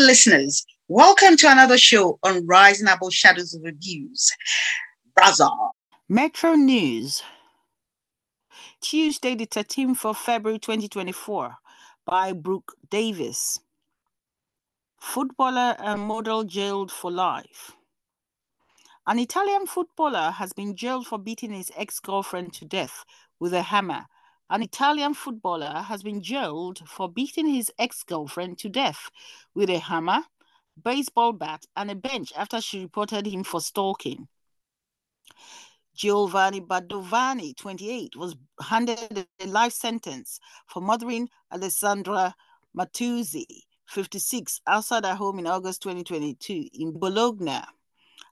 listeners. Welcome to another show on Rising Above Shadows of Abuse. RASA. Metro News. Tuesday, the 13th of February 2024, by Brooke Davis. Footballer and model jailed for life. An Italian footballer has been jailed for beating his ex girlfriend to death with a hammer. An Italian footballer has been jailed for beating his ex girlfriend to death with a hammer, baseball bat, and a bench after she reported him for stalking. Giovanni Padovani, 28, was handed a life sentence for murdering Alessandra Matteuzzi, 56, outside her home in August 2022 in Bologna.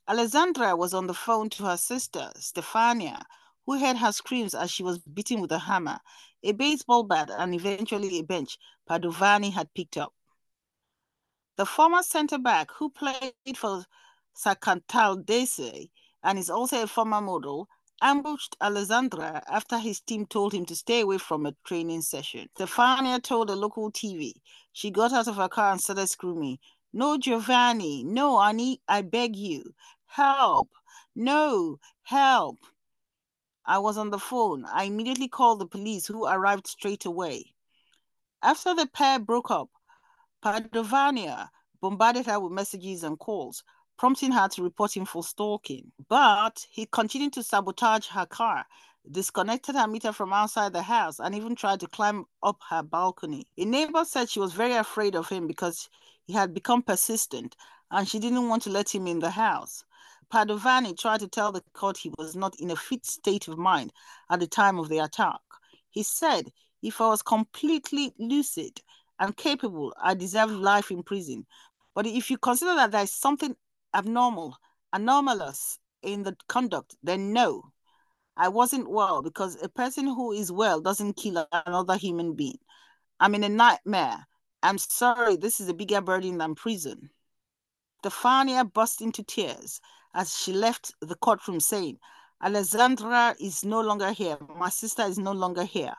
Alessandra was on the phone to her sister, Stefania, who heard her screams as she was beaten with a hammer, a baseball bat, and eventually a bench Padovani had picked up. The former centre back, who played for Sancataldese and is also a former model, ambushed Alessandra after his team told him to stay away from a training session. Stefania told a local TV she got out of her car and started screaming, No, Giovanni, no, Annie, I beg you, help, no, help. I was on the phone. I immediately called the police, who arrived straight away. After the pair broke up, Padovania bombarded her with messages and calls, prompting her to report him for stalking. But he continued to sabotage her car, disconnected her meter from outside the house, and even tried to climb up her balcony. A neighbor said she was very afraid of him because he had become persistent and she didn't want to let him in the house. Padovani tried to tell the court he was not in a fit state of mind at the time of the attack. He said, If I was completely lucid and capable, I deserve life in prison. But if you consider that there is something abnormal, anomalous in the conduct, then no, I wasn't well because a person who is well doesn't kill another human being. I'm in a nightmare. I'm sorry, this is a bigger burden than prison. Stefania burst into tears as she left the courtroom, saying, Alessandra is no longer here. My sister is no longer here.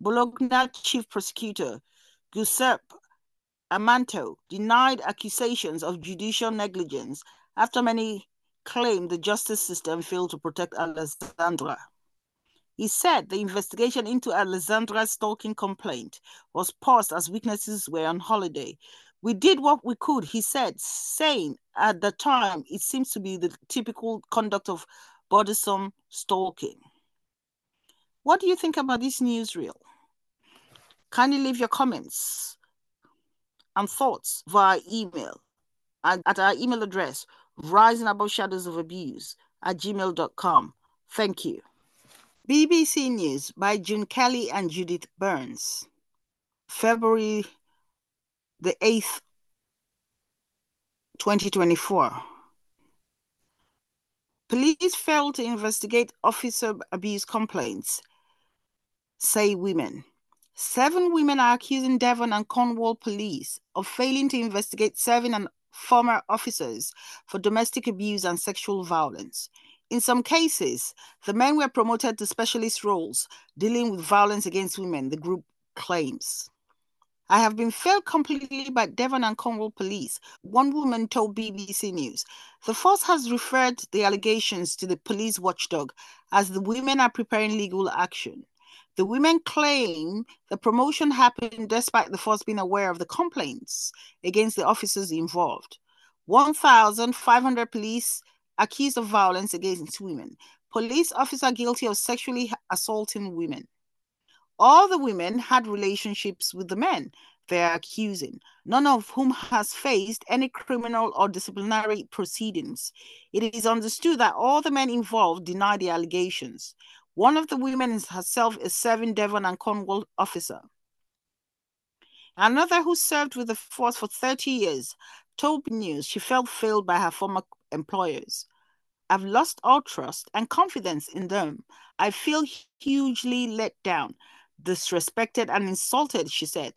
Bologna chief prosecutor Giuseppe Amato denied accusations of judicial negligence after many claimed the justice system failed to protect Alessandra. He said the investigation into Alessandra's stalking complaint was paused as witnesses were on holiday, we did what we could, he said, saying at the time it seems to be the typical conduct of bothersome stalking. What do you think about this newsreel? Kindly leave your comments and thoughts via email at, at our email address, rising above shadows of abuse at gmail.com. Thank you. BBC News by June Kelly and Judith Burns. February the 8th, 2024. Police failed to investigate officer abuse complaints, say women. Seven women are accusing Devon and Cornwall police of failing to investigate serving and former officers for domestic abuse and sexual violence. In some cases, the men were promoted to specialist roles dealing with violence against women, the group claims. I have been failed completely by Devon and Cornwall police, one woman told BBC News. The force has referred the allegations to the police watchdog as the women are preparing legal action. The women claim the promotion happened despite the force being aware of the complaints against the officers involved. 1,500 police accused of violence against women. Police officer guilty of sexually assaulting women. All the women had relationships with the men they are accusing, none of whom has faced any criminal or disciplinary proceedings. It is understood that all the men involved deny the allegations. One of the women is herself a serving Devon and Cornwall officer. Another who served with the force for 30 years told News she felt failed by her former employers. I've lost all trust and confidence in them. I feel hugely let down disrespected and insulted, she said.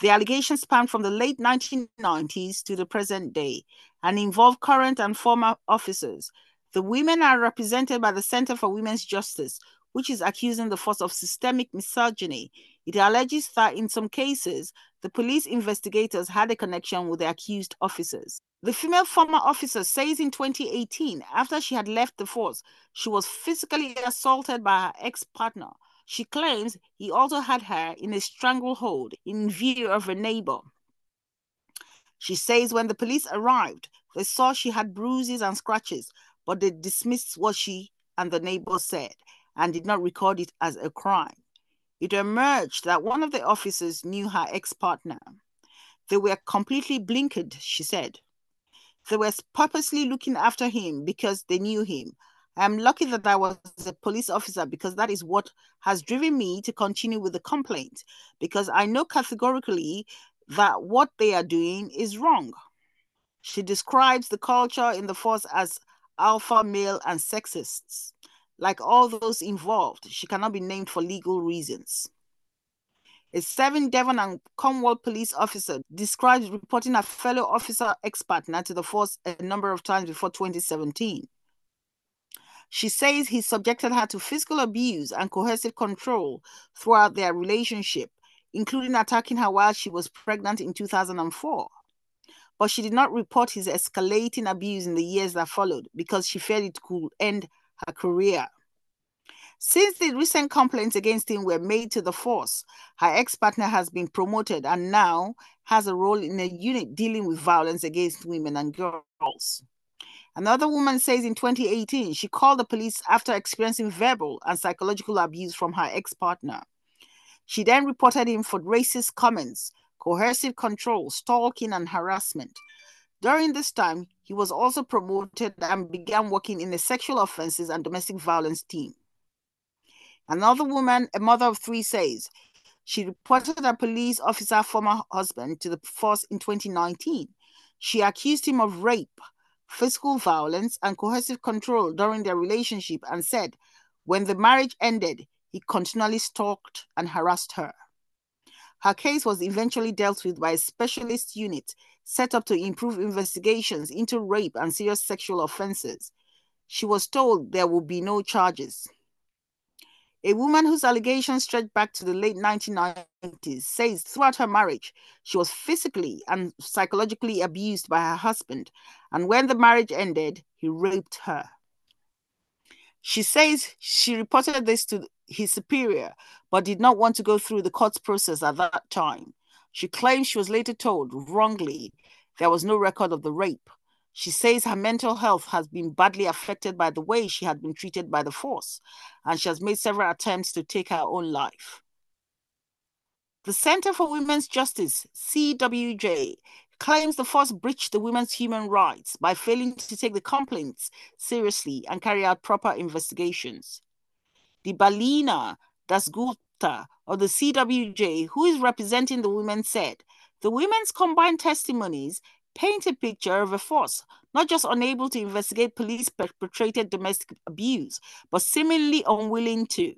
The allegations span from the late 1990s to the present day and involve current and former officers. The women are represented by the Center for Women's Justice, which is accusing the force of systemic misogyny. It alleges that in some cases, the police investigators had a connection with the accused officers. The female former officer says in 2018, after she had left the force, she was physically assaulted by her ex partner. She claims he also had her in a stranglehold in view of a neighbor. She says when the police arrived, they saw she had bruises and scratches, but they dismissed what she and the neighbor said and did not record it as a crime. It emerged that one of the officers knew her ex partner. They were completely blinkered, she said. They were purposely looking after him because they knew him. I am lucky that I was a police officer because that is what has driven me to continue with the complaint because I know categorically that what they are doing is wrong. She describes the culture in the force as alpha male and sexists. Like all those involved, she cannot be named for legal reasons. A seven Devon and Cornwall police officer describes reporting a fellow officer ex-partner to the force a number of times before 2017. She says he subjected her to physical abuse and coercive control throughout their relationship, including attacking her while she was pregnant in 2004. But she did not report his escalating abuse in the years that followed because she feared it could end her career. Since the recent complaints against him were made to the force, her ex partner has been promoted and now has a role in a unit dealing with violence against women and girls. Another woman says in 2018 she called the police after experiencing verbal and psychological abuse from her ex partner. She then reported him for racist comments, coercive control, stalking, and harassment. During this time, he was also promoted and began working in the sexual offenses and domestic violence team. Another woman, a mother of three, says she reported a police officer former husband to the force in 2019. She accused him of rape, physical violence, and coercive control during their relationship and said when the marriage ended, he continually stalked and harassed her. Her case was eventually dealt with by a specialist unit set up to improve investigations into rape and serious sexual offenses. She was told there would be no charges. A woman whose allegations stretch back to the late 1990s says throughout her marriage, she was physically and psychologically abused by her husband, and when the marriage ended, he raped her. She says she reported this to his superior, but did not want to go through the court process at that time. She claims she was later told wrongly there was no record of the rape, she says her mental health has been badly affected by the way she had been treated by the force, and she has made several attempts to take her own life. The Center for Women's Justice, CWJ, claims the force breached the women's human rights by failing to take the complaints seriously and carry out proper investigations. Debaleena Dasgupta of the CWJ, who is representing the women, said the women's combined testimonies paint a picture of a force not just unable to investigate police perpetrated domestic abuse, but seemingly unwilling to.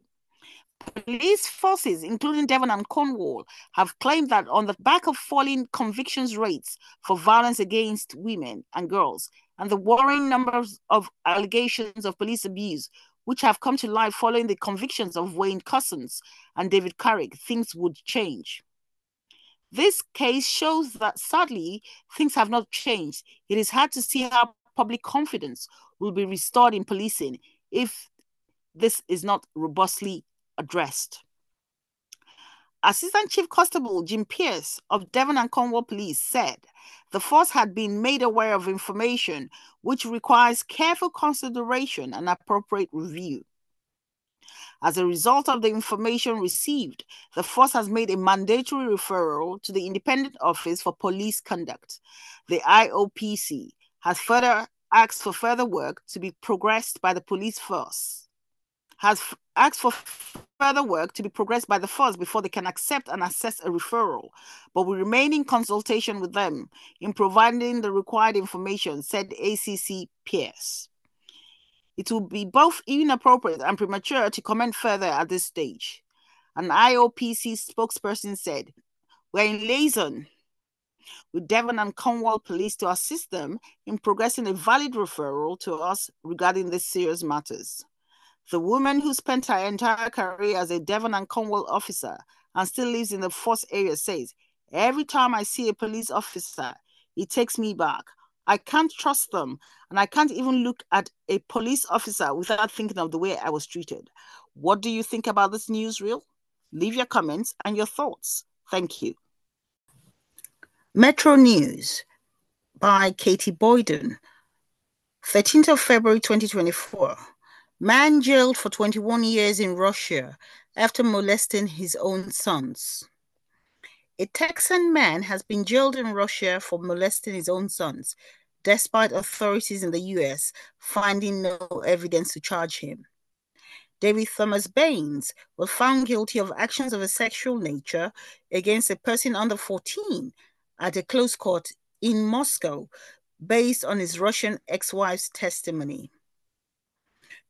Police forces, including Devon and Cornwall, have claimed that on the back of falling convictions rates for violence against women and girls, and the worrying numbers of allegations of police abuse, which have come to light following the convictions of Wayne Couzens and David Carrick, things would change. This case shows that sadly, things have not changed. It is hard to see how public confidence will be restored in policing if this is not robustly addressed. Assistant Chief Constable Jim Pierce of Devon and Cornwall Police said the force had been made aware of information which requires careful consideration and appropriate review. As a result of the information received, the force has made a mandatory referral to the Independent Office for Police Conduct. The IOPC has further asked for further work to be progressed by the police force. Has asked for further work to be progressed by the force before they can accept and assess a referral, but we remain in consultation with them in providing the required information, said ACC Pierce. It would be both inappropriate and premature to comment further at this stage. An IOPC spokesperson said, We're in liaison with Devon and Cornwall Police to assist them in progressing a valid referral to us regarding these serious matters. The woman who spent her entire career as a Devon and Cornwall officer and still lives in the force area says Every time I see a police officer, it takes me back. I can't trust them, and I can't even look at a police officer without thinking of the way I was treated. What do you think about this newsreel? Leave your comments and your thoughts. Thank you. Metro News by Katie Boyden, 13th of February 2024. Man jailed for 21 years in Russia after molesting his own sons. A Texan man has been jailed in Russia for molesting his own sons, despite authorities in the US finding no evidence to charge him. David Thomas Baines was found guilty of actions of a sexual nature against a person under 14 at a close court in Moscow based on his Russian ex wife's testimony.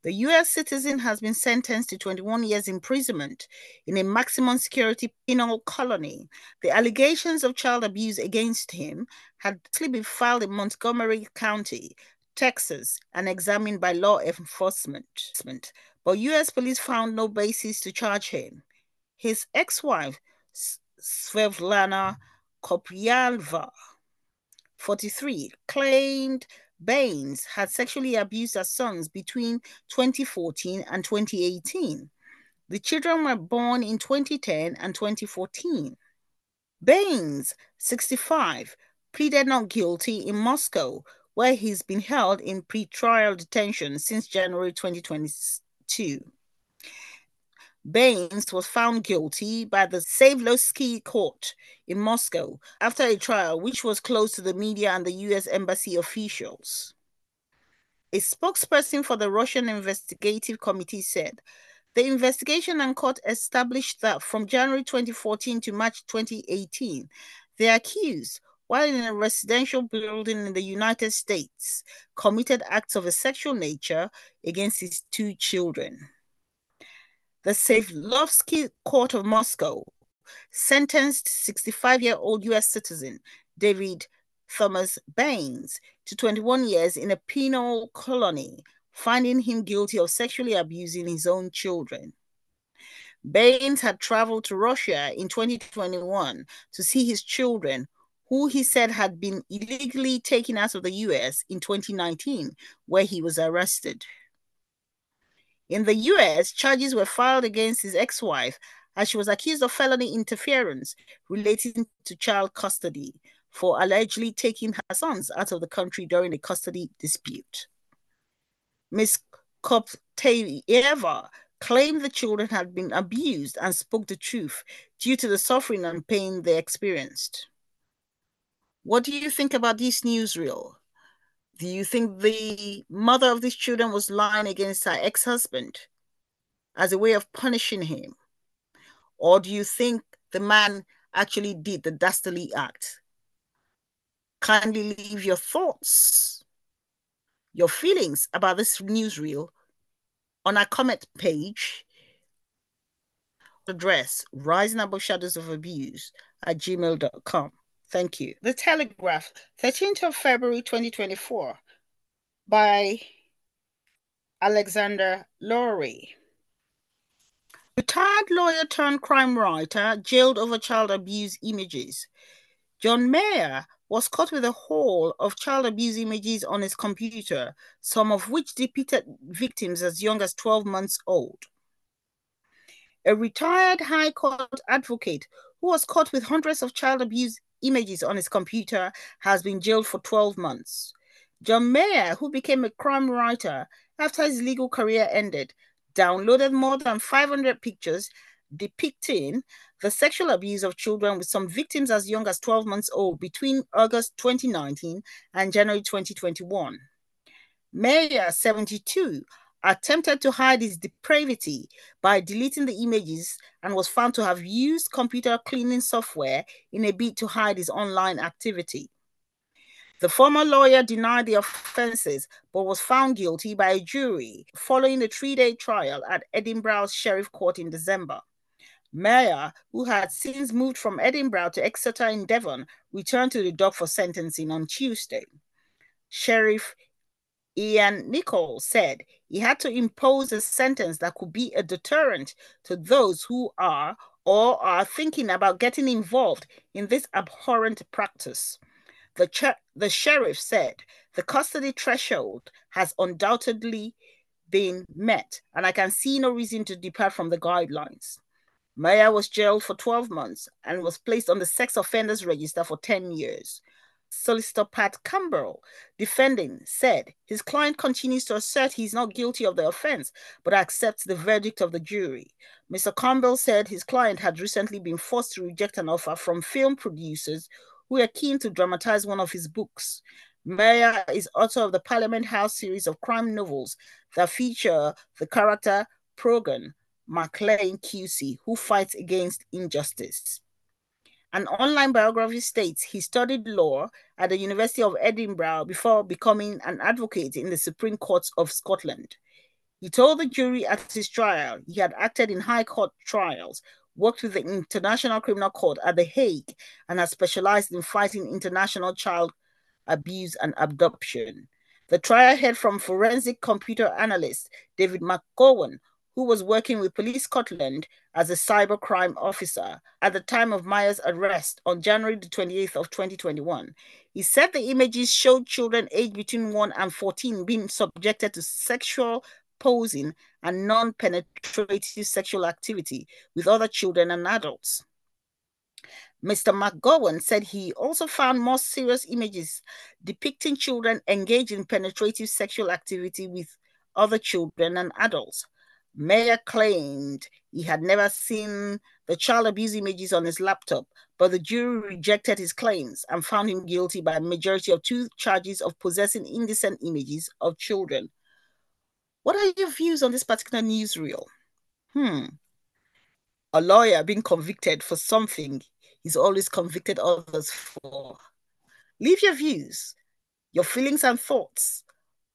The US citizen has been sentenced to 21 years imprisonment in a maximum security penal colony. The allegations of child abuse against him had been filed in Montgomery County, Texas, and examined by law enforcement. But US police found no basis to charge him. His ex wife, Svetlana Kopyalva, 43, claimed Baines had sexually abused her sons between 2014 and 2018. The children were born in 2010 and 2014. Baines, 65, pleaded not guilty in Moscow, where he's been held in pretrial detention since January 2022. Baines was found guilty by the Sverdlovsky court in Moscow after a trial which was closed to the media and the US embassy officials. A spokesperson for the Russian Investigative Committee said the investigation and court established that from January 2014 to March 2018, the accused, while in a residential building in the United States, committed acts of a sexual nature against his two children. The Sverdlovsky Court of Moscow sentenced 65 year old US citizen David Thomas Baines to 21 years in a penal colony, finding him guilty of sexually abusing his own children. Baines had traveled to Russia in 2021 to see his children, who he said had been illegally taken out of the US in 2019, where he was arrested. In the US, charges were filed against his ex wife as she was accused of felony interference relating to child custody for allegedly taking her sons out of the country during a custody dispute. Ms. Koptayeva claimed the children had been abused and spoke the truth due to the suffering and pain they experienced. What do you think about this newsreel? Do you think the mother of these children was lying against her ex husband as a way of punishing him? Or do you think the man actually did the dastardly act? Kindly leave your thoughts, your feelings about this newsreel on our comment page. Address rising above shadows of abuse at gmail.com. Thank you. The Telegraph, 13th of February 2024, by Alexander Laurie. Retired lawyer turned crime writer jailed over child abuse images. John Mayer was caught with a haul of child abuse images on his computer, some of which depicted victims as young as 12 months old. A retired High Court advocate who was caught with hundreds of child abuse images on his computer, has been jailed for 12 months. John Mayer, who became a crime writer after his legal career ended, downloaded more than 500 pictures depicting the sexual abuse of children with some victims as young as 12 months old between August 2019 and January 2021. Mayer, 72, attempted to hide his depravity by deleting the images and was found to have used computer cleaning software in a bid to hide his online activity. The former lawyer denied the offences but was found guilty by a jury following a three day trial at Edinburgh's Sheriff Court in December. Mayer, who had since moved from Edinburgh to Exeter in Devon, returned to the dock for sentencing on Tuesday. Sheriff Ian Nichols said he had to impose a sentence that could be a deterrent to those who are or are thinking about getting involved in this abhorrent practice. The, the sheriff said the custody threshold has undoubtedly been met, and I can see no reason to depart from the guidelines. Mayer was jailed for 12 months and was placed on the sex offenders register for 10 years. Solicitor Pat Campbell, defending, said his client continues to assert he is not guilty of the offense, but accepts the verdict of the jury. Mr. Campbell said his client had recently been forced to reject an offer from film producers who are keen to dramatize one of his books. Mayer is author of the Parliament House series of crime novels that feature the character Brogan McLane QC, who fights against injustice. An online biography states he studied law at the University of Edinburgh before becoming an advocate in the Supreme Court of Scotland. He told the jury at his trial he had acted in high court trials, worked with the International Criminal Court at The Hague, and has specialized in fighting international child abuse and abduction. The trial heard from forensic computer analyst David McGowan, who was working with Police Scotland as a cybercrime officer at the time of Mayer's arrest on January the 28th of 2021. He said the images showed children aged between 1 and 14 being subjected to sexual posing and non-penetrative sexual activity with other children and adults. Mr. McGowan said he also found more serious images depicting children engaged in penetrative sexual activity with other children and adults. Mayer claimed he had never seen the child abuse images on his laptop, but the jury rejected his claims and found him guilty by a majority of two charges of possessing indecent images of children. What are your views on this particular newsreel? Hmm. A lawyer being convicted for something he's always convicted others for. Leave your views, your feelings and thoughts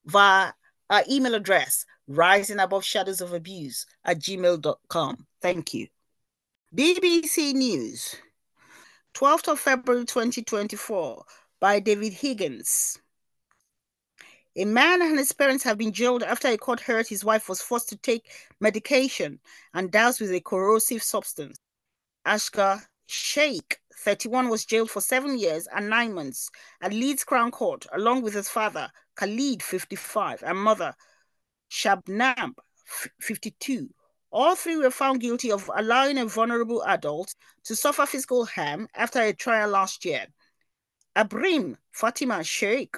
via our email address, rising above shadows of abuse at gmail.com. Thank you. BBC News, 12th of February 2024, by David Higgins. A man and his parents have been jailed after a court heard his wife was forced to take medication and doused with a corrosive substance. Asghar Sheikh, 31, was jailed for seven years and nine months at Leeds Crown Court, along with his father, Khalid, 55, and mother, Shabnam, 52. All three were found guilty of allowing a vulnerable adult to suffer physical harm after a trial last year. Ambreen Fatima Sheikh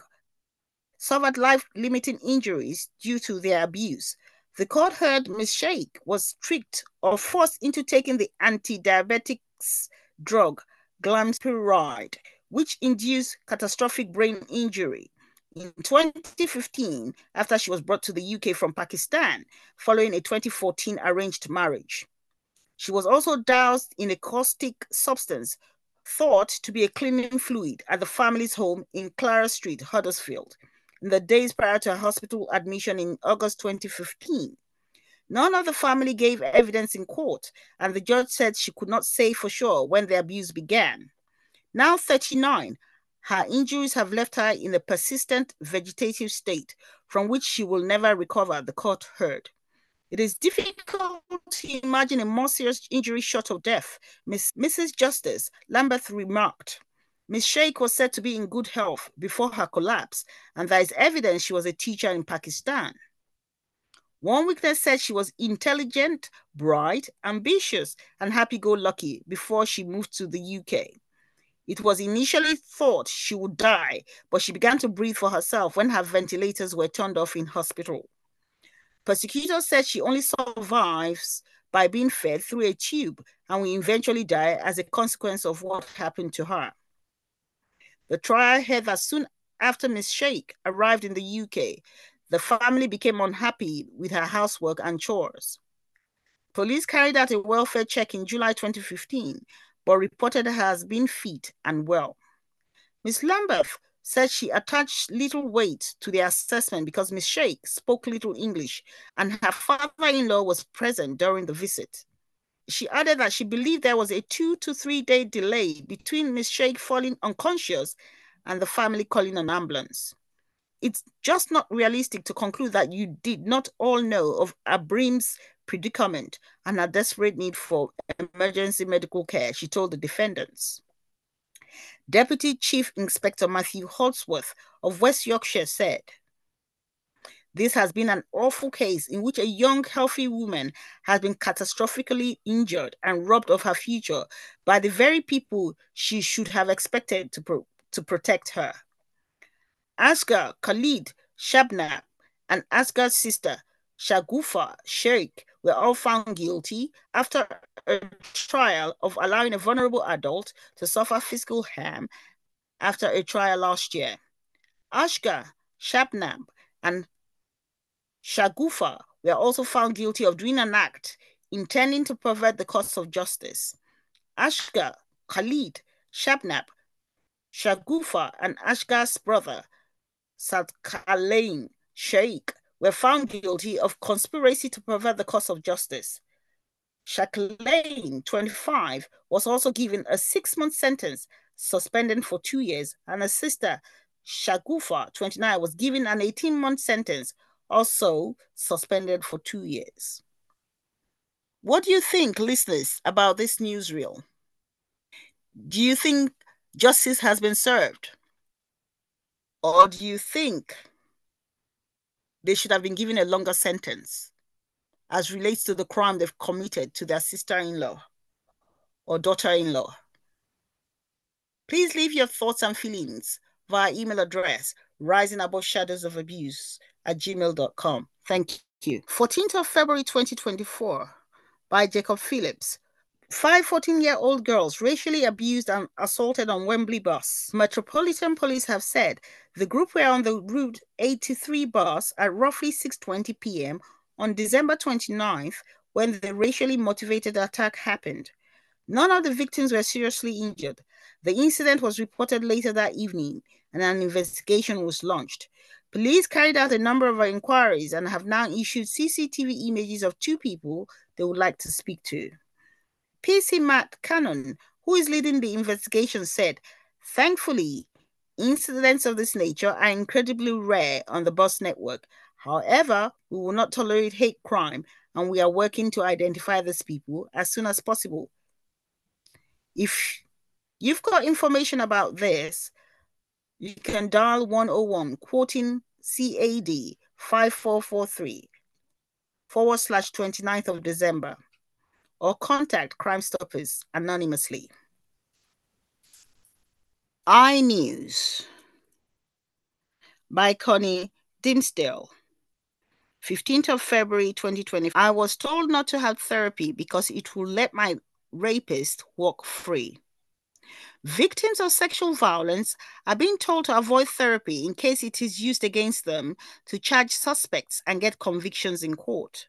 suffered life limiting injuries due to their abuse. The court heard Ms. Sheikh was tricked or forced into taking the anti diabetics drug glimepiride, which induced catastrophic brain injury. In 2015, after she was brought to the UK from Pakistan following a 2014 arranged marriage. She was also doused in a caustic substance thought to be a cleaning fluid at the family's home in Clara Street, Huddersfield in the days prior to her hospital admission in August 2015. None of the family gave evidence in court, and the judge said she could not say for sure when the abuse began. Now 39, her injuries have left her in a persistent vegetative state from which she will never recover, the court heard. It is difficult to imagine a more serious injury short of death, Miss, Mrs. Justice Lambeth remarked. Miss Sheikh was said to be in good health before her collapse, and there is evidence she was a teacher in Pakistan. One witness said she was intelligent, bright, ambitious, and happy go lucky before she moved to the UK. It was initially thought she would die, but she began to breathe for herself when her ventilators were turned off in hospital. Prosecutors said she only survives by being fed through a tube and will eventually die as a consequence of what happened to her. The trial held that soon after Miss Sheikh arrived in the UK, the family became unhappy with her housework and chores. Police carried out a welfare check in July 2015, but reported her as being fit and well. Miss Lambeth said she attached little weight to the assessment because Miss Sheikh spoke little English and her father in law was present during the visit. She added that she believed there was a two to three day delay between Miss Sheikh falling unconscious and the family calling an ambulance. It's just not realistic to conclude that you did not all know of Ambreen's predicament and her desperate need for emergency medical care, she told the defendants. Deputy Chief Inspector Matthew Holdsworth of West Yorkshire said, this has been an awful case in which a young, healthy woman has been catastrophically injured and robbed of her future by the very people she should have expected to, pro- to protect her. Asghar Khalid Shabnam and Asghar's sister Shagufa Sheikh were all found guilty after a trial of allowing a vulnerable adult to suffer physical harm after a trial last year. Asghar Shabnam and Shagufa were also found guilty of doing an act intending to pervert the course of justice. Asghar, Khalid, Shabnam, Shagufa, and Asghar's brother, Sadkalain Sheikh, were found guilty of conspiracy to pervert the course of justice. Shakalain, 25, was also given a six month sentence, suspended for two years, and her sister, Shagufa, 29, was given an 18 month sentence, also suspended for two years. What do you think, listeners, about this newsreel? Do you think justice has been served? Or do you think they should have been given a longer sentence as relates to the crime they've committed to their sister in law or daughter in law? Please leave your thoughts and feelings via email address rising above shadows of abuse at gmail.com. Thank you. 14th of February 2024 by Jacob Phillips. Five 14 year old girls racially abused and assaulted on Wembley bus. Metropolitan Police have said the group were on the route 83 bus at roughly 6:20 p.m. on December 29th when the racially motivated attack happened. None of the victims were seriously injured. The incident was reported later that evening and an investigation was launched. Police carried out a number of inquiries and have now issued CCTV images of two people they would like to speak to. PC Matt Cannon, who is leading the investigation, said, Thankfully, incidents of this nature are incredibly rare on the bus network. However, we will not tolerate hate crime and we are working to identify these people as soon as possible. If you've got information about this, you can dial 101 quoting CAD 5443 forward slash 29th of December or contact Crime Stoppers anonymously. I News by Connie Dimsdale. 15th of February 2020. I was told not to have therapy because it will let my rapist walk free. Victims of sexual violence are being told to avoid therapy in case it is used against them to charge suspects and get convictions in court.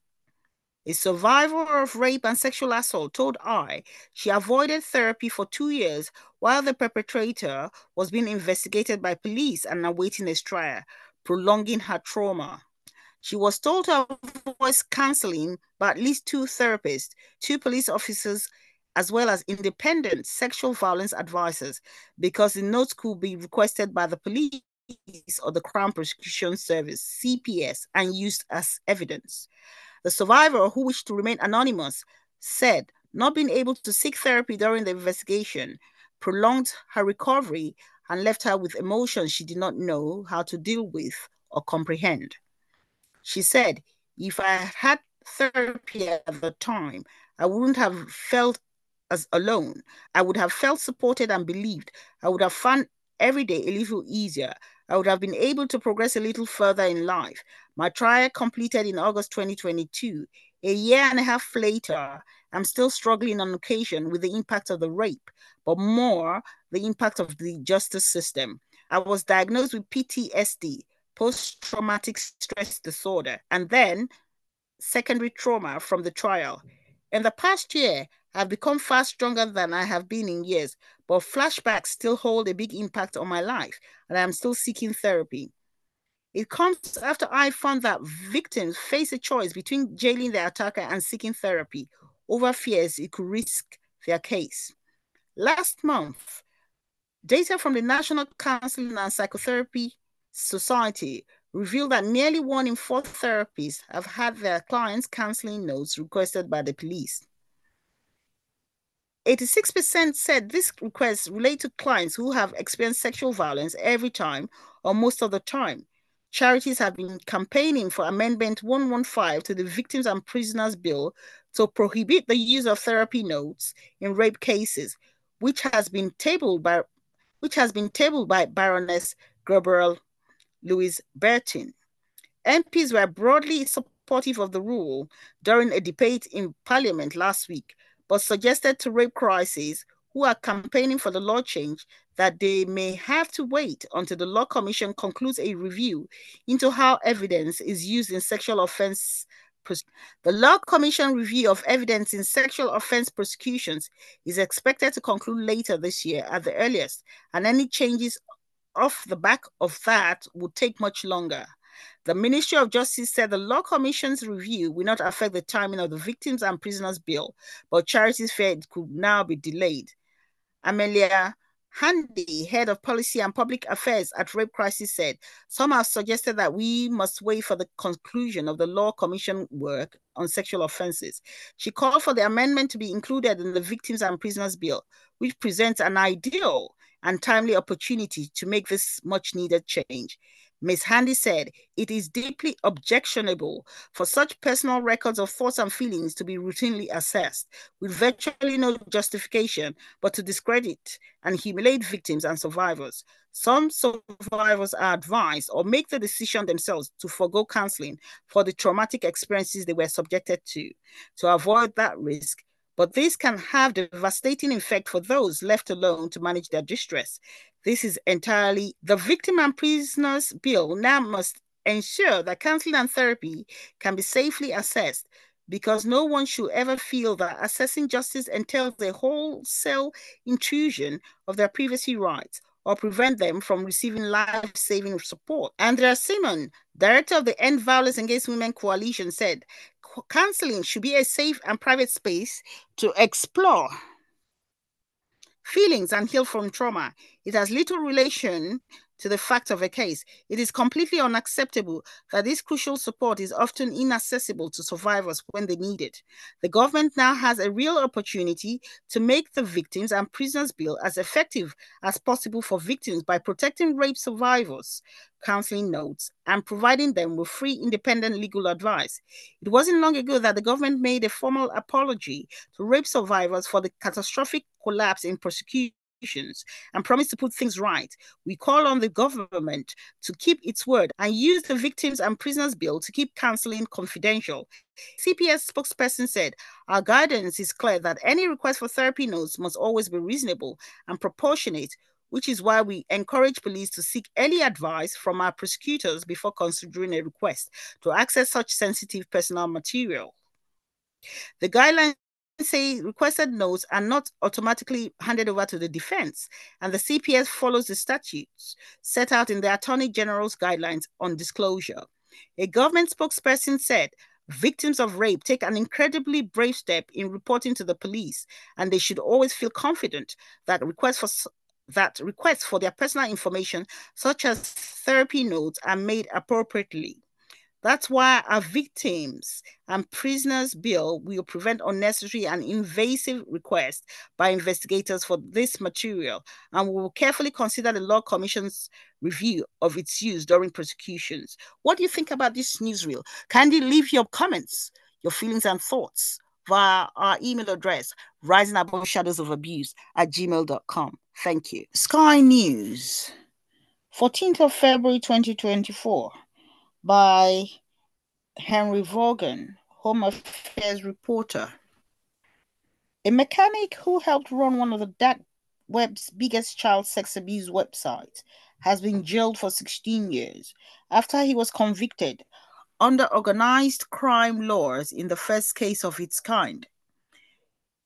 A survivor of rape and sexual assault told I she avoided therapy for two years while the perpetrator was being investigated by police and awaiting his trial, prolonging her trauma. She was told to avoid counseling by at least two therapists, two police officers, as well as independent sexual violence advisors, because the notes could be requested by the police or the Crown Prosecution Service, CPS, and used as evidence. The survivor, who wished to remain anonymous, said not being able to seek therapy during the investigation prolonged her recovery and left her with emotions she did not know how to deal with or comprehend. She said, If I had therapy at the time, I wouldn't have felt as alone. I would have felt supported and believed. I would have found every day a little easier. I would have been able to progress a little further in life. My trial completed in August 2022. A year and a half later, I'm still struggling on occasion with the impact of the rape, but more the impact of the justice system. I was diagnosed with PTSD, post traumatic stress disorder, and then secondary trauma from the trial. In the past year, I've become far stronger than I have been in years, but flashbacks still hold a big impact on my life, and I'm still seeking therapy. It comes after I found that victims face a choice between jailing the attacker and seeking therapy over fears it could risk their case. Last month, data from the National Counseling and Psychotherapy Society revealed that nearly one in four therapists have had their clients' counseling notes requested by the police. 86% said these requests relate to clients who have experienced sexual violence every time or most of the time. Charities have been campaigning for Amendment 115 to the Victims and Prisoners Bill to prohibit the use of therapy notes in rape cases, which has been tabled by which has been tabled by Baroness Gabrielle Louise Bertin. MPs were broadly supportive of the rule during a debate in Parliament last week, but suggested to rape crises who are campaigning for the law change that they may have to wait until the Law Commission concludes a review into how evidence is used in sexual offense. The Law Commission review of evidence in sexual offense prosecutions is expected to conclude later this year at the earliest, and any changes off the back of that would take much longer. The Ministry of Justice said the Law Commission's review will not affect the timing of the Victims and Prisoners Bill, but charities fear it could now be delayed. Amelia Handy, head of policy and public affairs at Rape Crisis, said some have suggested that we must wait for the conclusion of the Law Commission work on sexual offenses. She called for the amendment to be included in the Victims and Prisoners Bill, which presents an ideal and timely opportunity to make this much needed change. Ms. Handy said, It is deeply objectionable for such personal records of thoughts and feelings to be routinely assessed with virtually no justification, but to discredit and humiliate victims and survivors. Some survivors are advised or make the decision themselves to forego counseling for the traumatic experiences they were subjected to. To avoid that risk, but this can have devastating effect for those left alone to manage their distress. This is entirely the Victim and Prisoners Bill now must ensure that counseling and therapy can be safely assessed because no one should ever feel that assessing justice entails a wholesale intrusion of their privacy rights or prevent them from receiving life saving support. Andrea Simon, director of the End Violence Against Women Coalition, said counseling should be a safe and private space to explore feelings and heal from trauma. It has little relation to the fact of a case. It is completely unacceptable that this crucial support is often inaccessible to survivors when they need it. The government now has a real opportunity to make the Victims and Prisoners Bill as effective as possible for victims by protecting rape survivors, counseling notes, and providing them with free independent legal advice. It wasn't long ago that the government made a formal apology to rape survivors for the catastrophic collapse in prosecution and promise to put things right. We call on the government to keep its word and use the Victims and Prisoners Bill to keep counseling confidential. CPS spokesperson said, Our guidance is clear that any request for therapy notes must always be reasonable and proportionate which is why we encourage police to seek early advice from our prosecutors before considering a request to access such sensitive personal material. The guidelines say requested notes are not automatically handed over to the defense, and the CPS follows the statutes set out in the Attorney General's guidelines on disclosure. A government spokesperson said victims of rape take an incredibly brave step in reporting to the police, and they should always feel confident that requests for that requests for their personal information, such as therapy notes, are made appropriately. That's why our victims and prisoners bill will prevent unnecessary and invasive requests by investigators for this material and we will carefully consider the Law Commission's review of its use during prosecutions. What do you think about this newsreel? Kindly leave your comments, your feelings and thoughts via our email address, rising above shadows of abuse at gmail.com. Thank you. Sky News, 14th of February 2024 by Henry Vaughan, Home Affairs reporter. A mechanic who helped run one of the dark web's biggest child sex abuse websites has been jailed for 16 years after he was convicted under organized crime laws in the first case of its kind.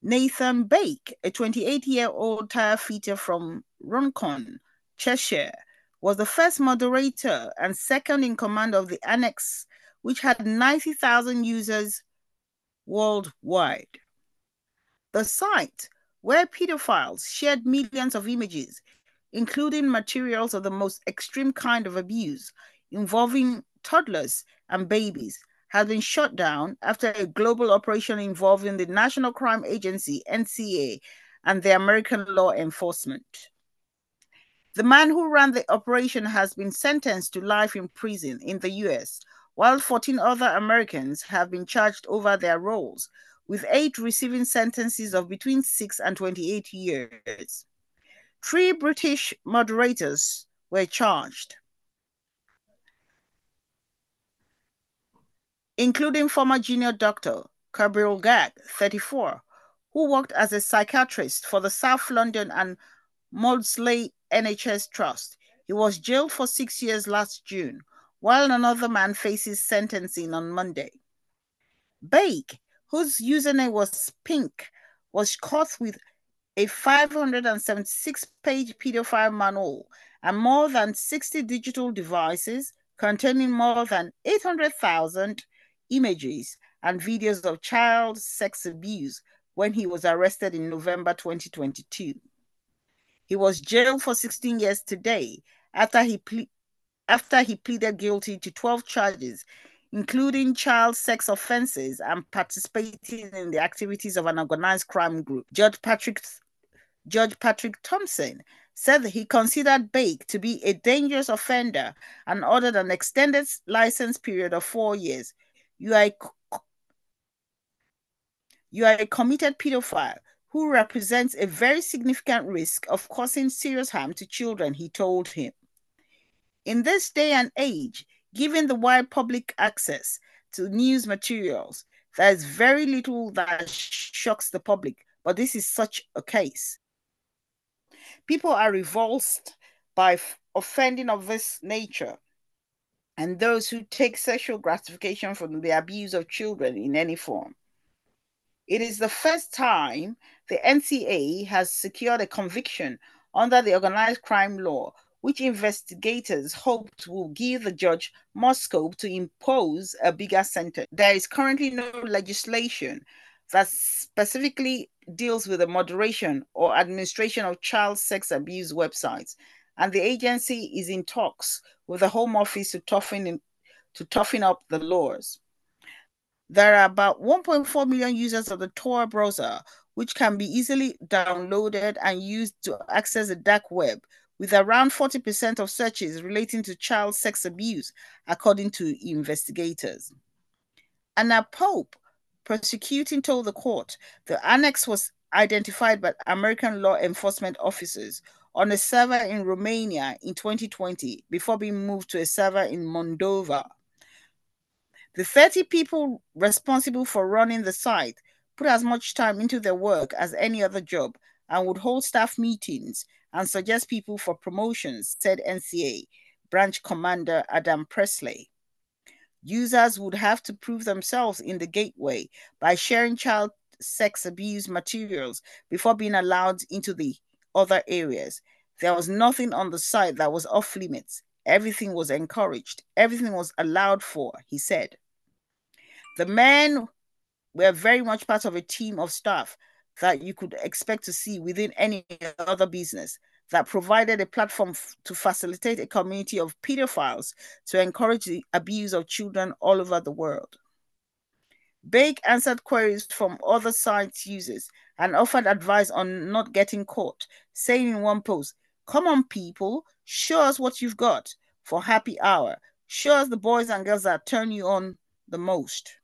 Nathan Bake, a 28 year old tire fitter from Runcorn, Cheshire, was the first moderator and second in command of the Annex, which had 90,000 users worldwide. The site, where pedophiles shared millions of images, including materials of the most extreme kind of abuse, involving toddlers and babies has been shut down after a global operation involving the National Crime Agency, NCA, and the American law enforcement. The man who ran the operation has been sentenced to life in prison in the US, while 14 other Americans have been charged over their roles, with eight receiving sentences of between 6 and 28 years. Three British moderators were charged. including former junior doctor Kabir Garg, 34, who worked as a psychiatrist for the South London and Maudsley NHS Trust. He was jailed for six years last June, while another man faces sentencing on Monday. Bake, whose username was Pink, was caught with a 576 page pedophile manual and more than 60 digital devices containing more than 800,000 images and videos of child sex abuse when he was arrested in November 2022. He was jailed for 16 years today after he ple- after he pleaded guilty to 12 charges, including child sex offenses and participating in the activities of an organized crime group. Judge Patrick Judge Patrick Thompson said that he considered Bake to be a dangerous offender and ordered an extended license period of four years, you are a, you are a committed pedophile who represents a very significant risk of causing serious harm to children, he told him. In this day and age, given the wide public access to news materials, there is very little that shocks the public, but this is such a case. People are revulsed by offending of this nature and those who take sexual gratification from the abuse of children in any form. It is the first time the NCA has secured a conviction under the organized crime law, which investigators hoped will give the judge more scope to impose a bigger sentence. There is currently no legislation that specifically deals with the moderation or administration of child sex abuse websites, and the agency is in talks with the Home Office to toughen to toughen up the laws. There are about 1.4 million users of the Tor browser, which can be easily downloaded and used to access the dark web, with around 40% of searches relating to child sex abuse, according to investigators. Anna Pope, prosecuting, told the court the annex was identified by American law enforcement officers on a server in Romania in 2020 before being moved to a server in Moldova. The 30 people responsible for running the site put as much time into their work as any other job and would hold staff meetings and suggest people for promotions, said NCA branch commander Adam Presley. Users would have to prove themselves in the gateway by sharing child sex abuse materials before being allowed into the other areas. There was nothing on the site that was off limits. Everything was encouraged. Everything was allowed for, he said. The men were very much part of a team of staff that you could expect to see within any other business that provided a platform to facilitate a community of pedophiles to encourage the abuse of children all over the world. Bake answered queries from other sites users and offered advice on not getting caught, saying in one post, Come on, people, show us what you've got for happy hour. Show us the boys and girls that turn you on the most.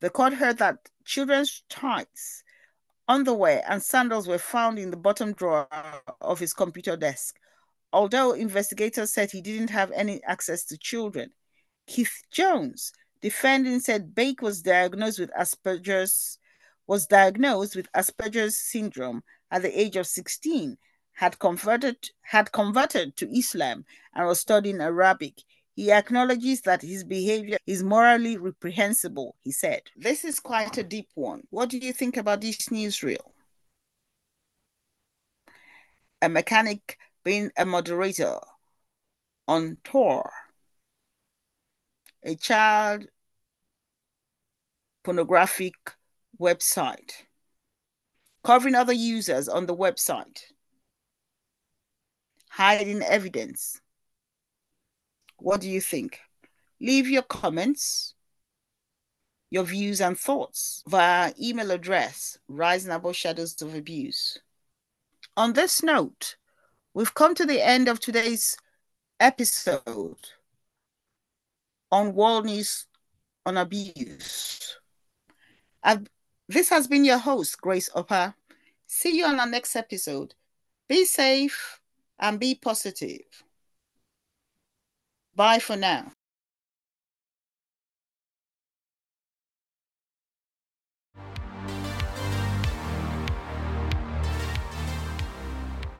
The court heard that children's tights, underwear, and sandals were found in the bottom drawer of his computer desk. Although investigators said he didn't have any access to children, Keith Jones, defending said Bake was diagnosed with Asperger's was diagnosed with Asperger's syndrome at the age of 16, had converted had converted to Islam and was studying Arabic. He acknowledges that his behavior is morally reprehensible, he said. This is quite a deep one. What do you think about this news newsreel? A mechanic being a moderator on Tor. a child pornographic website, covering other users on the website, hiding evidence, What do you think? Leave your comments, your views and thoughts via email address, rising above shadows of abuse. On this note, we've come to the end of today's episode on World News on Abuse. I've, this has been your host, Grace Upper. See you on our next episode. Be safe and be positive. Bye for now.